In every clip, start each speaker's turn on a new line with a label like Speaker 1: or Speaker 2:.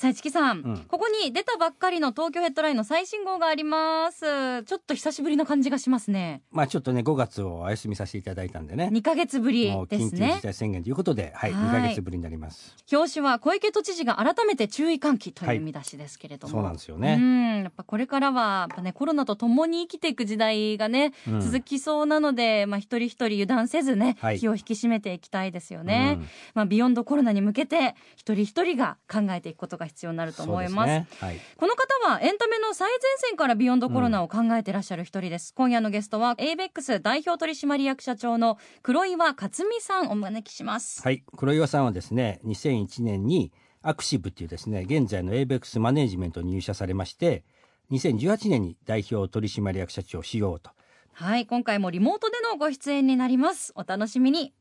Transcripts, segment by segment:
Speaker 1: さあ、市木さん,、
Speaker 2: うん
Speaker 1: ここに出たばっかりの東京ヘッドラインの最新号があります。ちょっと久しぶりな感じがしますね。
Speaker 2: まあちょっとね5月をお休みさせていただいたんでね
Speaker 1: 2ヶ月ぶり
Speaker 2: もう緊急事
Speaker 1: ですね。
Speaker 2: 態宣言ということで、はい、
Speaker 1: はい
Speaker 2: 2ヶ月ぶりになります。
Speaker 1: 表紙は小池都知事が改めて注意喚起という見出しですけれども。
Speaker 2: そうなんですよ
Speaker 1: う
Speaker 2: ね。
Speaker 1: ん、やっぱこれからはやっぱねコロナと共に生きていく時代がね、
Speaker 2: うん
Speaker 1: 続きそうなので、まあ一人一人油断せずね、
Speaker 2: はい
Speaker 1: 気を引き締めていきたいですよね。
Speaker 2: うん
Speaker 1: まあビヨンドコロナに向けて一人一人が考えていくことが必要になると思います。
Speaker 2: ね。はい。
Speaker 1: この方はエンタメの最前線からビヨンドコロナを考えてらっしゃる一人です。今夜のゲストは ABEX 代表取締役社長の黒岩克美さんお招きします。
Speaker 2: はい、黒岩さんはですね、2001年にアクシブっていうですね、現在の ABEX マネージメントに入社されまして、2018年に代表取締役社長をしようと。
Speaker 1: はい、今回もリモートでのご出演になります。お楽しみに。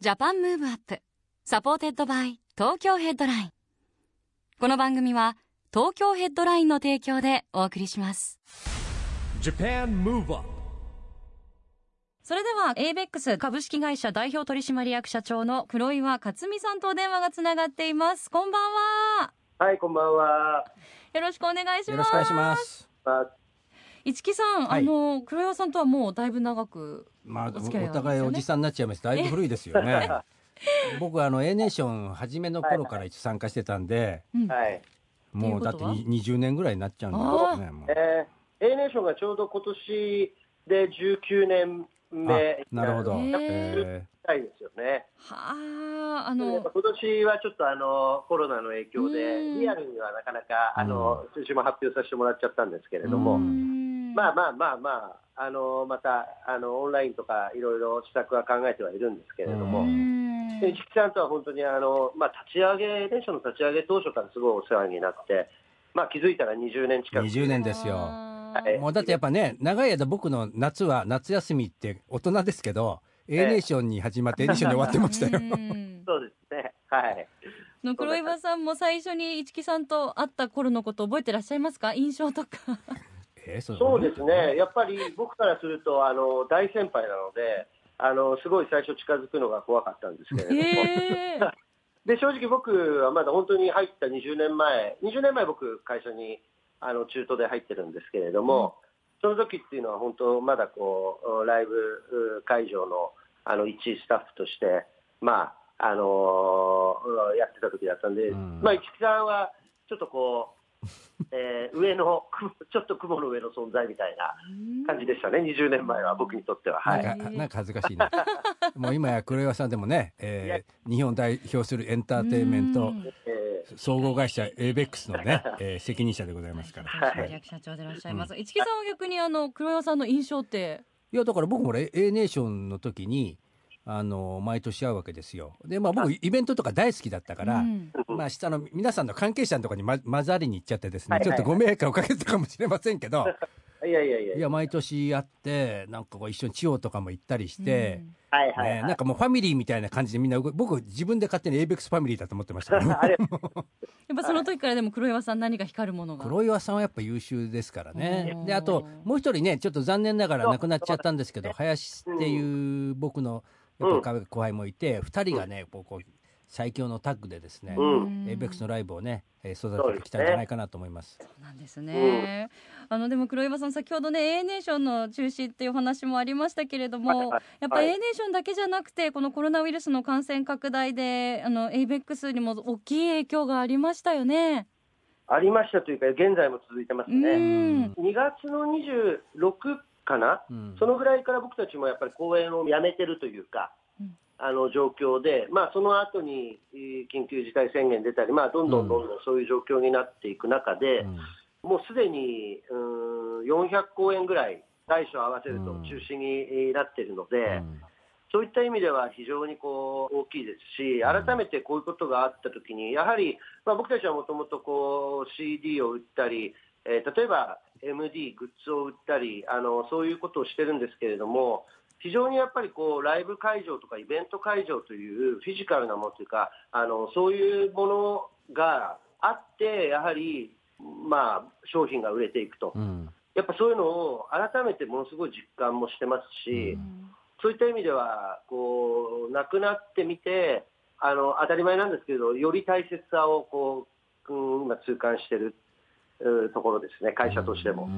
Speaker 1: Japan Move Up supported by Tokyo Headline。この番組は東京ヘッドラインの提供でお送りします。
Speaker 3: Japan Move Up
Speaker 1: それでは ABEX 株式会社代表取締役社長の黒岩克巳さんとお電話がつながっています。こんばんは。
Speaker 4: はい、こんばんは。
Speaker 1: よろしくお願いします。
Speaker 2: よろしくお願いします。
Speaker 4: あ
Speaker 1: 一木さん、
Speaker 2: はい
Speaker 1: あの黒岩さんとはもうだいぶ長く
Speaker 2: まあ、
Speaker 1: お付き合い
Speaker 2: お互いおじさんになっちゃいます。だいぶ古いですよね。僕はあの A ネーション初めの頃から参加してたんで、
Speaker 1: うん
Speaker 4: はい。
Speaker 2: もうだってに20年ぐらいになっちゃうんですね。
Speaker 4: えー、A ネーションがちょうど今年で19年目
Speaker 2: あなるほど。え
Speaker 4: たいですよね。
Speaker 1: はああの
Speaker 4: ぱ今年はちょっとあのコロナの影響で
Speaker 1: うん
Speaker 4: リアルにはなかなかあの数字も発表させてもらっちゃったんですけれど
Speaker 2: う
Speaker 4: も、
Speaker 2: ん
Speaker 4: まあまあまあまああのまたあのオンラインとかいろいろ施策は考えてはいるんですけれど
Speaker 2: う
Speaker 4: も。
Speaker 1: ん
Speaker 4: で市木さんとは本当にあの、まあ、立ち上げ、電車の立ち上げ当初からすごいお世話になって、まあ、気づいたら20年近く。
Speaker 2: 20年ですよ。
Speaker 1: あ
Speaker 4: はい
Speaker 2: もうだってやっぱね長い間僕の夏は夏休みって大人ですけど、
Speaker 4: え
Speaker 2: A ネーションに始まって A ネーションで終わってましたよ。
Speaker 1: うん
Speaker 4: そうですね。はい。
Speaker 1: の黒岩さんも最初に市木さんと会った頃のこと覚えてらっしゃいますか？印象とか
Speaker 2: えーそ
Speaker 4: そうですね。やっぱり僕からすると、あの、大先輩なので、あの、すごい最初近づくのが怖かったんですけれども。
Speaker 1: へえ
Speaker 4: で、正直僕はまだ本当に入った20年前、20年前僕会社に、あの、中途で入ってるんですけれども、その時っていうのは本当まだこう、ライブう会場の、あの、一スタッフとして、まあ、あのーやってた時だったんで、
Speaker 2: うん。
Speaker 4: まあ、市木さんは、ちょっとこう、えー上の、ちょっと雲の上の存在みたいな感じでしたね、20年前は僕にとっては。はい。
Speaker 2: なんかなんか恥ずかしいな。もう今や黒岩さんでもね、えー日本代表するエンターテインメント総合会社 ABEX のね、えー責任者でございますから。
Speaker 1: 取締役社長でいらっしゃいます、市木さんは逆にあの黒岩さんの印象って？
Speaker 2: いやだから僕もね A ネーションの時にあの毎年会うわけですよ。でまあ僕イベントとか大好きだったから。
Speaker 1: うん。
Speaker 2: まあ下の皆さんの関係者のところに、ま、混ざりに行っちゃってですね、
Speaker 4: はいはい。
Speaker 2: ちょっとご迷惑をかけてたかもしれませんけど、
Speaker 4: ーいやいやいや。
Speaker 2: いや毎年会ってなんかこう一緒に地方とかも行ったりして、
Speaker 4: はいはい、はい。
Speaker 2: ねなんかもうファミリーみたいな感じでみんな僕自分で勝手に ABEX ファミリーだと思ってましたから。
Speaker 4: あれ。
Speaker 1: やっぱその時からでも黒岩さん何か光るものが？
Speaker 2: 黒岩さんはやっぱ優秀ですからね。
Speaker 1: うん。
Speaker 2: であともう一人ねちょっと残念ながら亡くなっちゃったんですけど林っていう僕のやっぱ後輩もいて二人がねこうこう最強のタッグでですね
Speaker 4: うん。
Speaker 2: ABEX のライブをねえー育ててきたんじゃないかなと思います。
Speaker 1: そうなんですね、あのでも黒岩さん先ほどね A ネーションの中止っていうお話もありましたけれども、
Speaker 4: はい
Speaker 1: やっぱ
Speaker 4: はい。
Speaker 1: A ネーションだけじゃなくてこのコロナウイルスの感染拡大であの ABEX にも大きい影響がありましたよね。
Speaker 4: ありましたというか、現在も続いてます
Speaker 1: う
Speaker 4: ね。
Speaker 1: ん。
Speaker 4: 2月の26かな、
Speaker 2: うん。
Speaker 4: そのぐらいから僕たちもやっぱり公演をやめてるというか、
Speaker 1: うん。
Speaker 4: あの状況で、まあ、その後にえー緊急事態宣言出たり、まあ、どんどんどんどんそういう状況になっていく中で、
Speaker 2: うん。
Speaker 4: もうすでにうーん400公演ぐらい、大小合わせると中止になっているので、そういった意味では非常にこう大きいですし、改めてこういうことがあったときに、やはり、まあ、僕たちはもともとこう CD を売ったり、えー、例えば MD、グッズを売ったりあの、そういうことをしてるんですけれども、非常にやっぱりこうライブ会場とかイベント会場というフィジカルなものというか、あのそういうものがあって、やはり、まあ、商品が売れていくと、うん、やっぱそういうのを改めてものすごい実感もしてますし、うん、そういった意味ではこう、なくなってみてあの、当たり前なんですけど、より大切さをこう、うん、今、痛感しているところですね、会社としても。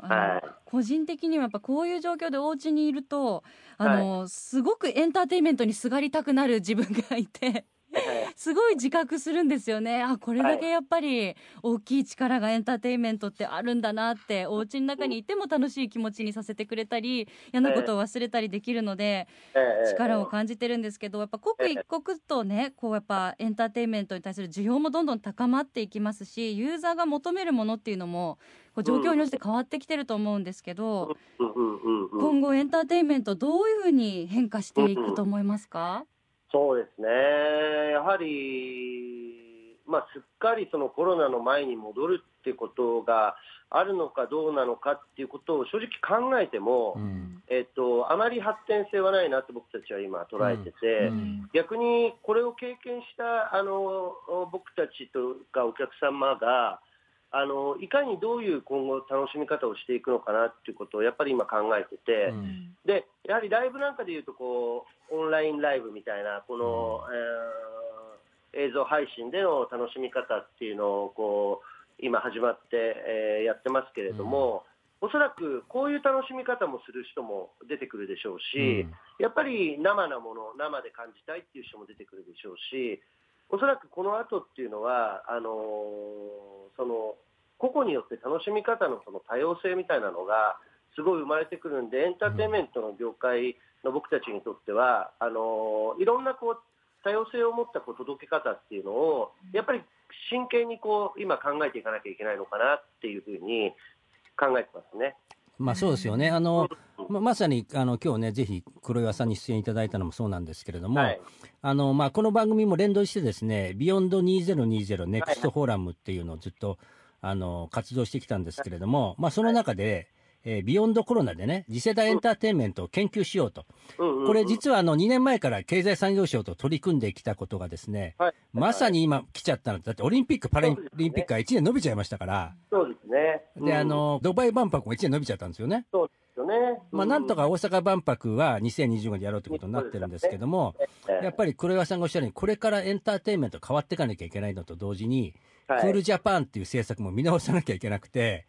Speaker 1: はい、個人的にはやっぱこういう状況でお家にいるとあの、はい、すごくエンターテインメントにすがりたくなる自分がいてすごい自覚するんですよね。あ、これだけやっぱり大きい力がエンターテインメントってあるんだなって、お家の中にいても楽しい気持ちにさせてくれたり、嫌なことを忘れたりできるので、力を感じてるんですけど、やっぱ刻一刻とね、こうやっぱエンターテインメントに対する需要もどんどん高まっていきますし、ユーザーが求めるものっていうのも、こう状況に応じて変わってきてると思うんですけど、今後エンターテインメントどういうふうに変化していくと思いますか、
Speaker 4: そうですね、やはり、まあ、すっかりそのコロナの前に戻るっていうことがあるのかどうなのかっていうことを正直考えても、うん、えっと、あまり発展性はないなって僕たちは今、捉えてて、うん、逆にこれを経験したあの僕たちとかお客様が、あのいかにどういう今後楽しみ方をしていくのかなっていうことをやっぱり今考えてて、うん、でやはりライブなんかでいうとこうオンラインライブみたいなこの、うん、えー、映像配信での楽しみ方っていうのをこう今始まって、えー、やってますけれども、うん、おそらくこういう楽しみ方もする人も出てくるでしょうし、やっぱり生なもの生で感じたいっていう人も出てくるでしょうしおそらくこの後っていうのはあのーその個々によって楽しみ方のその多様性みたいなのがすごい生まれてくるんでエンターテインメントの業界の僕たちにとってはあのいろんなこう多様性を持ったこう届け方っていうのをやっぱり真剣にこう今考えていかなきゃいけないのかなっていうふうに考えてますね。
Speaker 2: まあそうですよね。あの、ままさに、あの、今日ね、ぜひ黒岩さんに出演いただいたのもそうなんですけれども、はい、あの、まあこの番組も連動してですね、 Beyond 2020 Next Forum っていうのをずっと、あの、活動してきたんですけれども、まあその中で、えー、 Beyond コロナでね、次世代エンターテインメントを研究しようと。これ実はあの2年前から経済産業省と取り組んできたことがですね、はい、まさに今来ちゃったのだってオリンピック・パラリンピックが1年伸びちゃいましたから。
Speaker 4: そうですね。
Speaker 2: で、あの、ドバイ万博も1年伸びちゃったんですよね。
Speaker 4: そうですよね。
Speaker 2: まあなんとか大阪万博は2025年でやろうということになってるんですけども、やっぱり黒岩さんがおっしゃるように、これからエンターテインメント変わっていかなきゃいけないのと同時に、クールジャパンっていう政策も見直さなきゃいけなくて、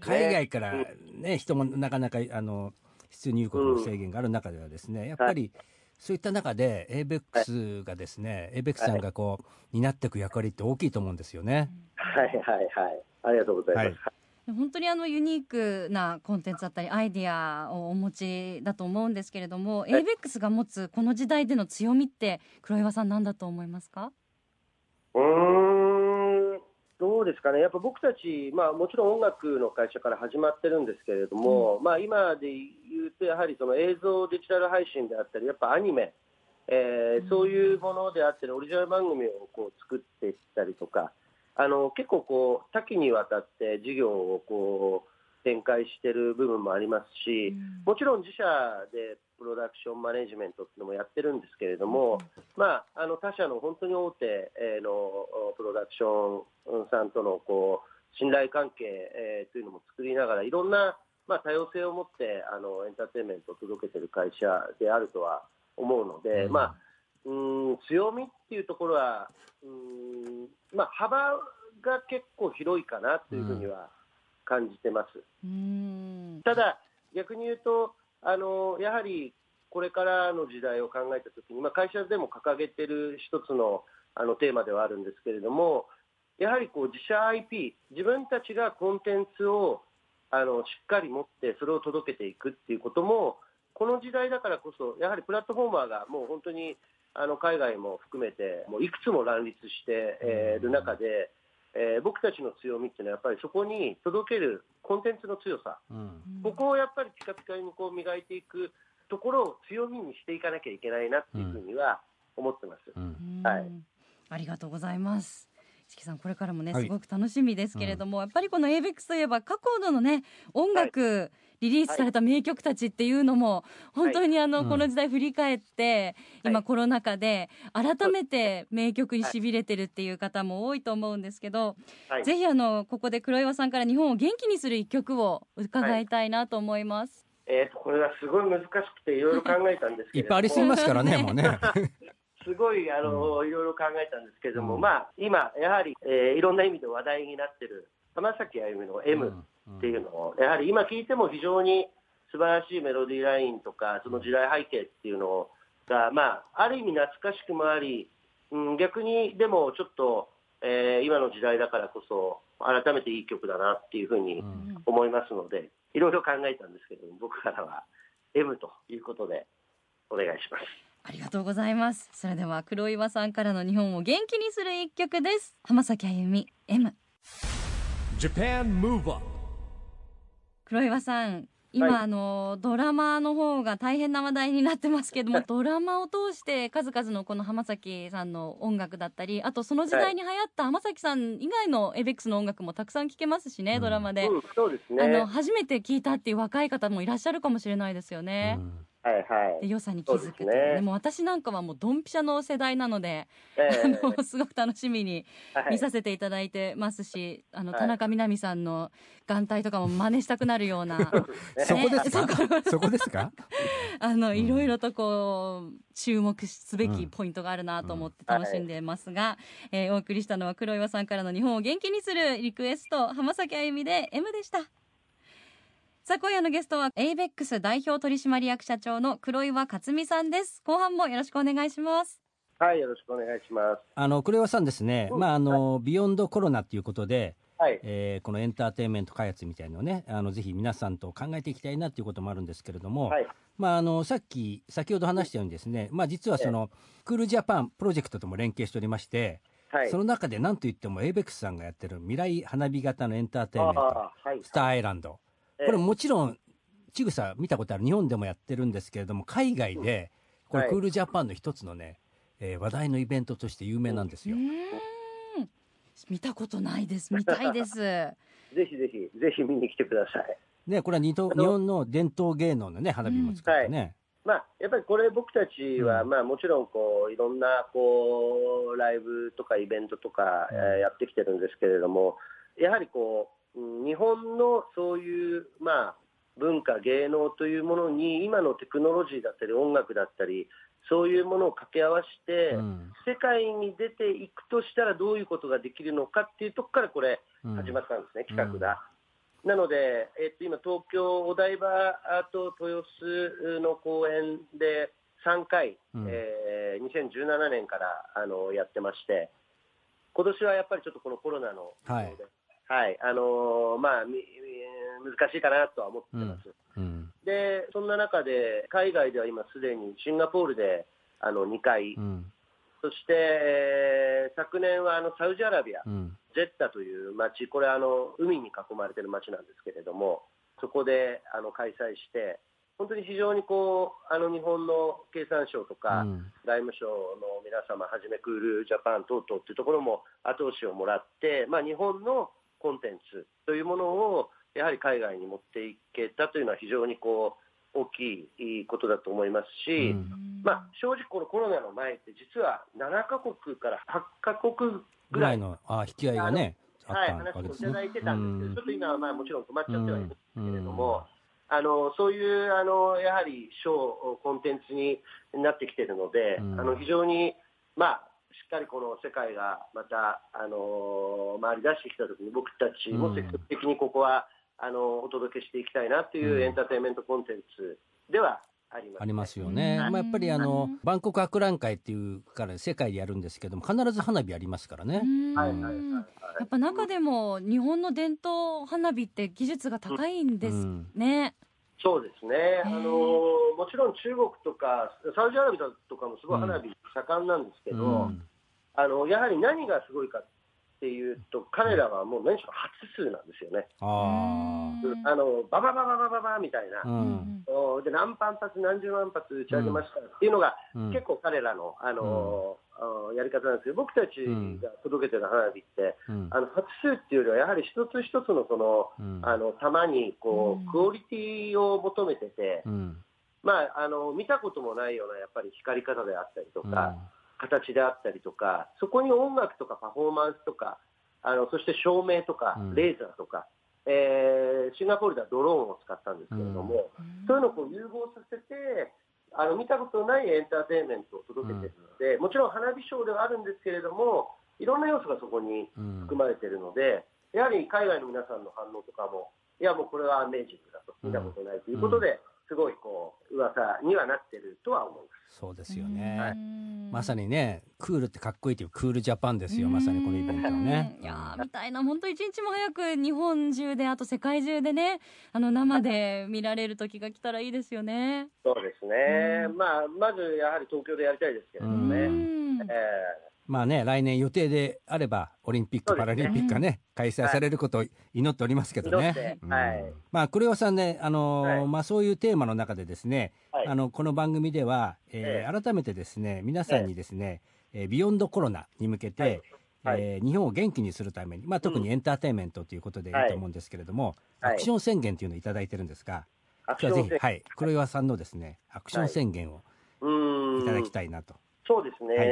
Speaker 2: 海外からね、人もなかなかあの出入国の制限がある中ではですね、やっぱり、そういった中で、ABEX がですね、ABEX さんがこう、担っていく役割って大きいと思うんですよね。
Speaker 4: はいはいはい。ありがとうございます。はい
Speaker 1: 本当にあのユニークなコンテンツだったりアイディアをお持ちだと思うんですけれども、はい、ABEX が持つこの時代での強みって黒岩さん何だと思いますか？
Speaker 4: うんどうですかね、やっぱ僕たち、まあ、もちろん音楽の会社から始まってるんですけれども、うん、まあ、今で言うと、やはりその映像デジタル配信であったり、やっぱアニメ、えー、うん、そういうものであったり、オリジナル番組をこう作っていったりとか、あの結構こう、多岐にわたって事業をこう展開している部分もありますし、もちろん自社でプロダクションマネジメントっていうのもやってるんですけれども、まあ、あの他社の本当に大手のプロダクションさんとのこう信頼関係、えー、というのも作りながらいろんな、まあ、多様性を持ってあのエンターテインメントを届けている会社であるとは思うので、うん、まあ、うん強みっていうところはうんまあ、幅が結構広いかなというふうには感じてます。ただ、逆に言うとあのやはりこれからの時代を考えたときに、まあ、会社でも掲げている一つのあのテーマではあるんですけれどもやはりこう自社 IP 自分たちがコンテンツをあのしっかり持ってそれを届けていくっていうこともこの時代だからこそやはりプラットフォーマーがもう本当にあの海外も含めてもういくつも乱立している中で、えー、僕たちの強みっていうのはやっぱりそこに届けるコンテンツの強さ、うん、ここをやっぱりピカピカにこう磨いていくところを強みにしていかなきゃいけないなっていうふうには思ってます。
Speaker 2: うん。
Speaker 4: はい。
Speaker 1: ありがとうございます。石木さんこれからもね
Speaker 2: はい。
Speaker 1: すごく楽しみですけれども、やっぱりこの ABEX といえば過去のね音楽、リリースされた名曲たちっていうのも本当にあの、
Speaker 2: うん
Speaker 1: この時代振り返って、今
Speaker 4: はい。
Speaker 1: コロナ禍で改めて名曲にしびれてるっていう方も多いと思うんですけど、
Speaker 4: はい、
Speaker 1: ぜひあのここで黒岩さんから日本を元気にする一曲を伺いたいなと思います。
Speaker 4: えーとこれはすごい難しくていろいろ考えたんですけれども。
Speaker 2: いっぱいありすぎますからね、もうね。
Speaker 4: すごいあの、いろいろ考えたんですけれども、
Speaker 2: うん。
Speaker 4: まあ、今、やはり、えーいろんな意味で話題になってる浜崎あゆみの M っていうのを、やはり今聞いても非常に素晴らしいメロディーラインとか、その時代背景っていうのが、まあ、ある意味懐かしくもあり、うん、逆にでもちょっと、えー今の時代だからこそ、改めていい曲だなっていうふうに
Speaker 2: うん。
Speaker 4: 思いますので、いろいろ考えたんですけども、僕からは M ということでお願いします。
Speaker 1: ありがとうございます。それでは黒岩さんからの日本を元気にする一曲です。浜崎あゆみ M。
Speaker 3: Japan Move Up
Speaker 1: 黒岩さん。今、
Speaker 4: はい
Speaker 1: あのドラマの方が大変な話題になってますけども ドラマを通して数々のこの浜崎さんの音楽だったりあとその時代に流行った浜崎さん以外のエベックスの音楽もたくさん聴けますしね、
Speaker 2: うん
Speaker 1: ドラマで、
Speaker 4: うん、そうですね。
Speaker 1: あの初めて聴いたっていう若い方もいらっしゃるかもしれないですよね。
Speaker 4: はいはい。
Speaker 1: で良さに気づくっていう。
Speaker 4: そうですね。
Speaker 1: でも私なんかはもうドンピシャの世代なので、
Speaker 4: え
Speaker 1: あのすごく楽しみに
Speaker 4: はい。
Speaker 1: 見させていただいてますし、あの
Speaker 4: はい。
Speaker 1: 田中みな実さんの眼帯とかも真似したくなるような
Speaker 2: そこですそこですか？
Speaker 1: あの
Speaker 2: ん。
Speaker 1: いろいろとこう注目すべきポイントがあるなと思って楽しんでますが、えーお送りしたのは黒岩さんからの日本を元気にするリクエスト浜崎あゆみで M でした。さあ今夜のゲストは ABEX 代表取締役社長の黒岩克美さんです後半もよろしくお願いします
Speaker 4: はい、よろしくお願いします。
Speaker 2: あの黒岩さんですね、
Speaker 4: うん
Speaker 2: まああのビヨンドコロナということで、
Speaker 4: はい。
Speaker 2: えーこのエンターテインメント開発みたいのをね、あのぜひ皆さんと考えていきたいなということもあるんですけれども、
Speaker 4: はい。
Speaker 2: まああのさっき先ほど話したようにですね、まあ実はそのクールジャパンプロジェクトとも連携しておりまして、
Speaker 4: はい。
Speaker 2: その中で何といっても ABEX さんがやってる未来花火型のエンターテインメント、
Speaker 4: はい。
Speaker 2: スターアイランド。
Speaker 4: ええ。
Speaker 2: これもちろんちぐさ見たことある。日本でもやってるんですけれども海外でこれ
Speaker 4: はい。
Speaker 2: クールジャパンの一つのね、えー話題のイベントとして有名なんですよ。
Speaker 1: うーん。見たことないです。見たいです。
Speaker 4: ぜひぜひ、ぜひ見に来てください。
Speaker 2: ね、これは日本
Speaker 4: あの
Speaker 2: 日本の伝統芸能のね花火も使ってね。
Speaker 4: まあ、やっぱりこれ僕たちは、
Speaker 2: うん。
Speaker 4: まあもちろんこう、いろんなこう、ライブとかイベントとか、
Speaker 2: うん。
Speaker 4: えーやってきてるんですけれども、やはりこう、うん日本のそういう、まあ、文化、芸能というものに、今のテクノロジーだったり、音楽だったり、そういうものを掛け合わせて、
Speaker 2: うん。
Speaker 4: 世界に出ていくとしたらどういうことができるのかっていうところからこれ
Speaker 2: うん。
Speaker 4: 始まったんですね、企画が。なので、えっと、今、東京、お台場と豊洲の公演で3回、
Speaker 2: うん。
Speaker 4: えー2017年からあのやってまして、今年はやっぱりちょっとこのコロナの
Speaker 2: はい
Speaker 4: はい。あのーまあ、み難しいかなとは思ってます。
Speaker 2: うん。
Speaker 4: で、そんな中で、海外では今すでにシンガポールであの2回、
Speaker 2: うん。
Speaker 4: そして、えー昨年はあのサウジアラビア、
Speaker 2: うん。
Speaker 4: ジェッタという町、これあの、海に囲まれている町なんですけれども、そこであの開催して、本当に非常にこうあの日本の経産省とか、
Speaker 2: うん。
Speaker 4: 外務省の皆様はじめクールジャパン等々っていうところも後押しをもらって、まあ、日本のコンテンツというものをやはり海外に持っていけたというのは非常にこう大きいことだと思いますし、
Speaker 2: うん。
Speaker 4: まあ、正直、このコロナの前って実は7カ国から8カ国
Speaker 2: ぐ
Speaker 4: ぐらい
Speaker 2: のあ引き合いがねあ
Speaker 4: はい、話をいただいてたんですけど、ちょっと今はまあもちろん止まっちゃってはいるんですけれども、
Speaker 2: うん。
Speaker 4: あのそういうあのやはりショー、コンテンツになってきているので、
Speaker 2: うん。
Speaker 4: あの非常に、まあ、しっかりこの世界がまた、あの回り出してきたときに、僕たちも積極的にここは、あのお届けしていきたいなといううん。エンターテインメントコンテンツではあります、
Speaker 2: ありますよね、
Speaker 1: うん。
Speaker 2: まあ、やっぱりあの
Speaker 1: うん。
Speaker 2: バンコク博覧会っていうから世界でやるんですけども必ず花火ありますからね。
Speaker 1: う。ん。
Speaker 4: はいはいはいはい。
Speaker 1: やっぱ中でも日本の伝統花火って技術が高いんですね。
Speaker 4: そうですね、あのもちろん中国とか、サウジアラビアとかもすごい花火盛んなんですけど、
Speaker 2: うん
Speaker 4: あのやはり何がすごいかっていうと、彼らはもう何しろ初数なんですよね。
Speaker 2: あ
Speaker 4: あのバババババババみたいな、
Speaker 2: うん。
Speaker 4: おで何万発、何十万発打ち上げましたっていうのが、
Speaker 2: うん。
Speaker 4: 結構彼らの、あのあやり方なんですけど、僕たちが届けてる花火って、
Speaker 2: うん。
Speaker 4: あの発数っていうよりは、やはり一つ一つのその、
Speaker 2: うん。
Speaker 4: あの弾にこう、
Speaker 1: うん。
Speaker 4: クオリティを求めてて、
Speaker 2: うん。
Speaker 4: まあ、あの見たこともないようなやっぱり光り方であったりとか、形であったりとか、そこに音楽とかパフォーマンスとか、あのそして照明とか
Speaker 2: うん、
Speaker 4: レーザーとか、えーシンガポールではドローンを使ったんですけれども、そういうのをこう融合させて、あの見たことのないエンターテインメントを届けているので、もちろん花火ショーではあるんですけれども、いろんな要素がそこに
Speaker 2: うん。
Speaker 4: 含まれているので、やはり海外の皆さんの反応とかも、いや、もうこれはアメージングだと、見たことないということで、すごいこう噂にはなってるとは思います。
Speaker 2: そうですよね、
Speaker 1: うん
Speaker 2: まさにねクールってかっこいいというクールジャパンですよまさにこのイベントはね。
Speaker 1: うん。いやーみたいな。本当一日も早く日本中であと世界中でねあの生で見られる時が来たらいいですよね。
Speaker 4: そうですね、
Speaker 1: うん。
Speaker 4: まあ、まずやはり東京でやりたいですけれどもね、
Speaker 1: うん。
Speaker 4: え
Speaker 2: まあね来年予定であればオリンピック・
Speaker 4: ね
Speaker 2: パラリンピックがね開催されることを祈っておりますけどね。
Speaker 4: はい。
Speaker 2: まあ黒岩さんねあのー
Speaker 4: はい。
Speaker 2: まあそういうテーマの中でですね、
Speaker 4: はい。
Speaker 2: あのこの番組では、えー
Speaker 4: え
Speaker 2: 改めてですね皆さんにですね、えービヨンドコロナに向けて、
Speaker 4: はい。はい。
Speaker 2: えー日本を元気にするために、まあ、特にエンターテインメントということでいいと思うんですけれども、
Speaker 4: はい。
Speaker 2: アクション宣言というのをいただいてるんですが、今日はぜひ、はい、黒岩さんのですねアクション宣言を
Speaker 4: うーん。
Speaker 2: いただきたいなと。
Speaker 4: そうですね、
Speaker 2: はい。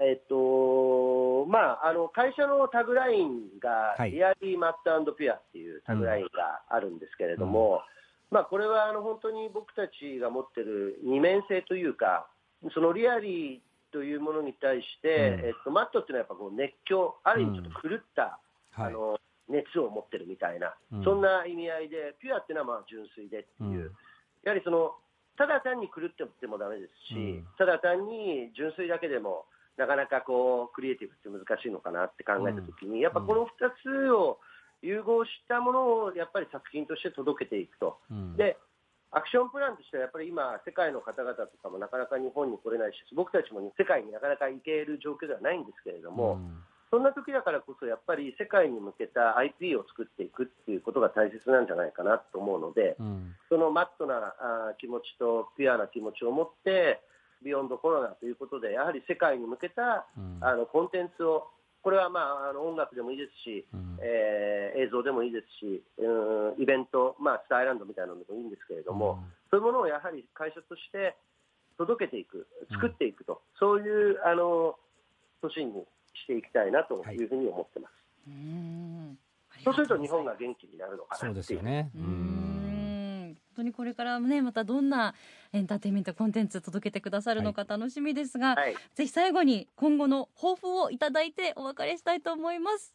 Speaker 4: えっとまあ、あの会社のタグラインが、
Speaker 2: はい。
Speaker 4: リアリー・マットピュアっていうタグラインがあるんですけれども、まあ、これはあの本当に僕たちが持ってる二面性というか、そのリアリーというものに対して、
Speaker 2: うん。
Speaker 4: えっと、マットっていうのはやっぱこう熱狂、ある意味ちょっと狂った、
Speaker 2: はい。
Speaker 4: あの熱を持ってるみたいな、
Speaker 2: うん。
Speaker 4: そんな意味合いで、ピュアっていうのはまあ純粋でっていう、
Speaker 2: うん。
Speaker 4: やはりそのただ単に狂っててもダメですし、
Speaker 2: うん。
Speaker 4: ただ単に純粋だけでも、なかなかこうクリエイティブって難しいのかなって考えたときに、やっぱこの2つを融合したものをやっぱり作品として届けていくと。
Speaker 2: うん。
Speaker 4: でアクションプランとしてはやっぱり今、世界の方々とかもなかなか日本に来れないし、僕たちも世界になかなか行ける状況ではないんですけれども、
Speaker 2: うん。
Speaker 4: そんな時だからこそ、やっぱり世界に向けた IP を作っていくっていうことが大切なんじゃないかなと思うので、
Speaker 2: うん。
Speaker 4: そのマットなあー気持ちとピュアな気持ちを持って、ビヨンドコロナということで、やはり世界に向けた
Speaker 2: うん。
Speaker 4: あのコンテンツを、これは、まあ、あの音楽でもいいですし、
Speaker 2: うん。
Speaker 4: えー映像でもいいですし、うんイベント、まあ、スターアイランドみたいなのでもいいんですけれども、そういうものをやはり会社として届けていく、作っていくと、そういうあの年にしていきたいなというふうに思ってます。
Speaker 1: うん。
Speaker 4: そうすると日本が元気になるのかなってい
Speaker 2: そうですよ。ね。
Speaker 1: うーん。本当にこれからもねまたどんなエンターテインメントコンテンツ届けてくださるのか楽しみですが、
Speaker 4: はい、
Speaker 1: ぜひ最後に今後の抱負をいただいてお別れしたいと思います。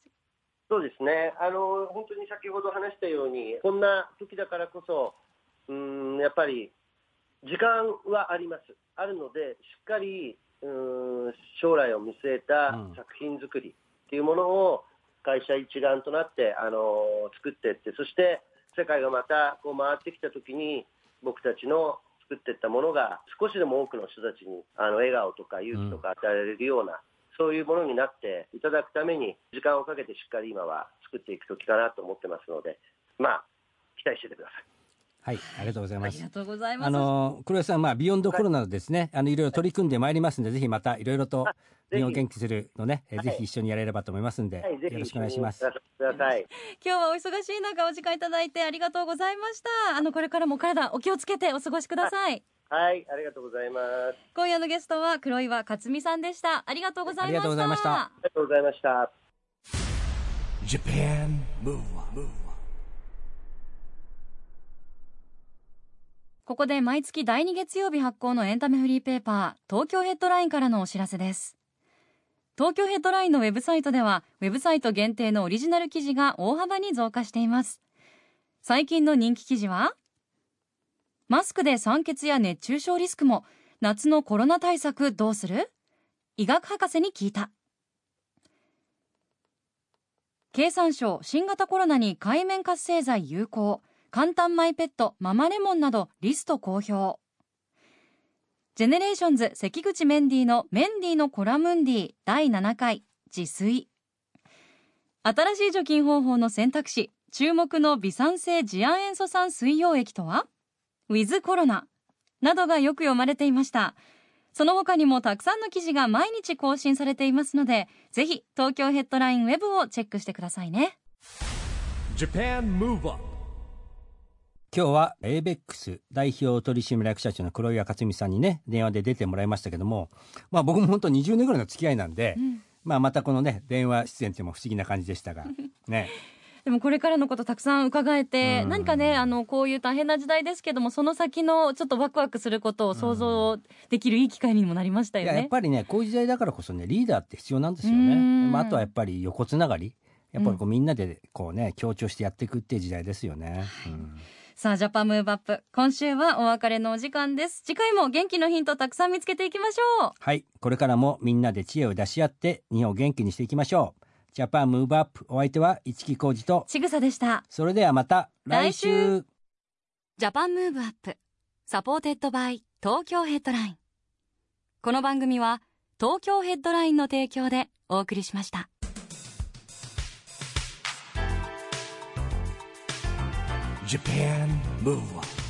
Speaker 4: そうですね、あの本当に先ほど話したように、こんな時だからこそ、うーんやっぱり時間はあります、あるので、しっかりうーん将来を見据えた
Speaker 2: うん。
Speaker 4: 作品作りっていうものを会社一丸となって、あの作っていって、そして世界がまたこう回ってきた時に、僕たちの作っていったものが少しでも多くの人たちにあの笑顔とか勇気とか与えられるような、そういうものになっていただくために、時間をかけてしっかり今は作っていく時かなと思ってますので、まあ、期待しててください。
Speaker 2: はい、ありがとうございます
Speaker 1: ありが。とうございます。
Speaker 2: あの黒井さん、まあ、ビヨンドコロナのですね、あのいろいろ取り組んでまいりますんで、ぜひまたいろいろと
Speaker 4: あぜひ
Speaker 2: 日本を元気するのね、ぜひ一緒にやれればと思いますんで、
Speaker 4: はい、
Speaker 2: よろしくお願いします。
Speaker 4: ください。
Speaker 1: 今日はお忙しい中お時間いただいてありがとうございました。あのこれからもお体お気をつけてお過ごしください。
Speaker 4: はい、ありがとうございます。
Speaker 1: 今夜のゲストは黒岩克美さんでした。ありがとうございました。
Speaker 2: ありがとうございました
Speaker 4: ありがとうございました。
Speaker 3: Japan Move Up,
Speaker 1: ここで毎月第2月曜日発行のエンタメフリーペーパー東京ヘッドラインからのお知らせです。東京ヘッドラインのウェブサイトではウェブサイト限定のオリジナル記事が大幅に増加しています。最近の人気記事はマスクで酸欠や熱中症リスクも夏のコロナ対策どうする？医学博士に聞いた。経産省新型コロナに界面活性剤有効。簡単マイペットママレモンなどリスト公表。 GENERATIONS 関口メンディーのメンディーのコラムンディ第7回自炊。新しい除菌方法の選択肢注目の微酸性次亜塩素酸水溶液とは？ウィズコロナ。などがよく読まれていました。その他にもたくさんの記事が毎日更新されていますのでぜひ東京ヘッドラインウェブをチェックしてくださいね。
Speaker 2: 今日は ABEX 代表取締役社長の黒岩克美さんにね電話で出てもらいましたけども、まあ、僕も本当20年ぐらいの付き合いなんで、うんまあ、またこのね電話出演っていうのも不思議な感じでしたが ね
Speaker 1: でもこれからのことたくさん伺えて、何かね、あの、こういう大変な時代ですけども、その先のちょっとワクワクすることを想像できるいい機会にもなりましたよね。
Speaker 2: やっぱりね、こういう時代だからこそね、リーダーって必要なんですよね。まあ、あとはやっぱり横つながり。やっぱりこうみんなでこうね、強調してやっていくっていう時代ですよね。うん
Speaker 1: さあ、ジャパンムーブアップ。今週はお別れのお時間です。次回も元気のヒントたくさん見つけていきましょう。
Speaker 2: はい。これからもみんなで知恵を出し合って、日本を元気にしていきましょう。 Japan Move Up。お相手は一木広治と、
Speaker 1: ちぐさでした。
Speaker 2: それではまた来週。
Speaker 1: Japan Move Up。Supported by 東京ヘッドライン。この番組は東京ヘッドラインの提供でお送りしました。Japan Move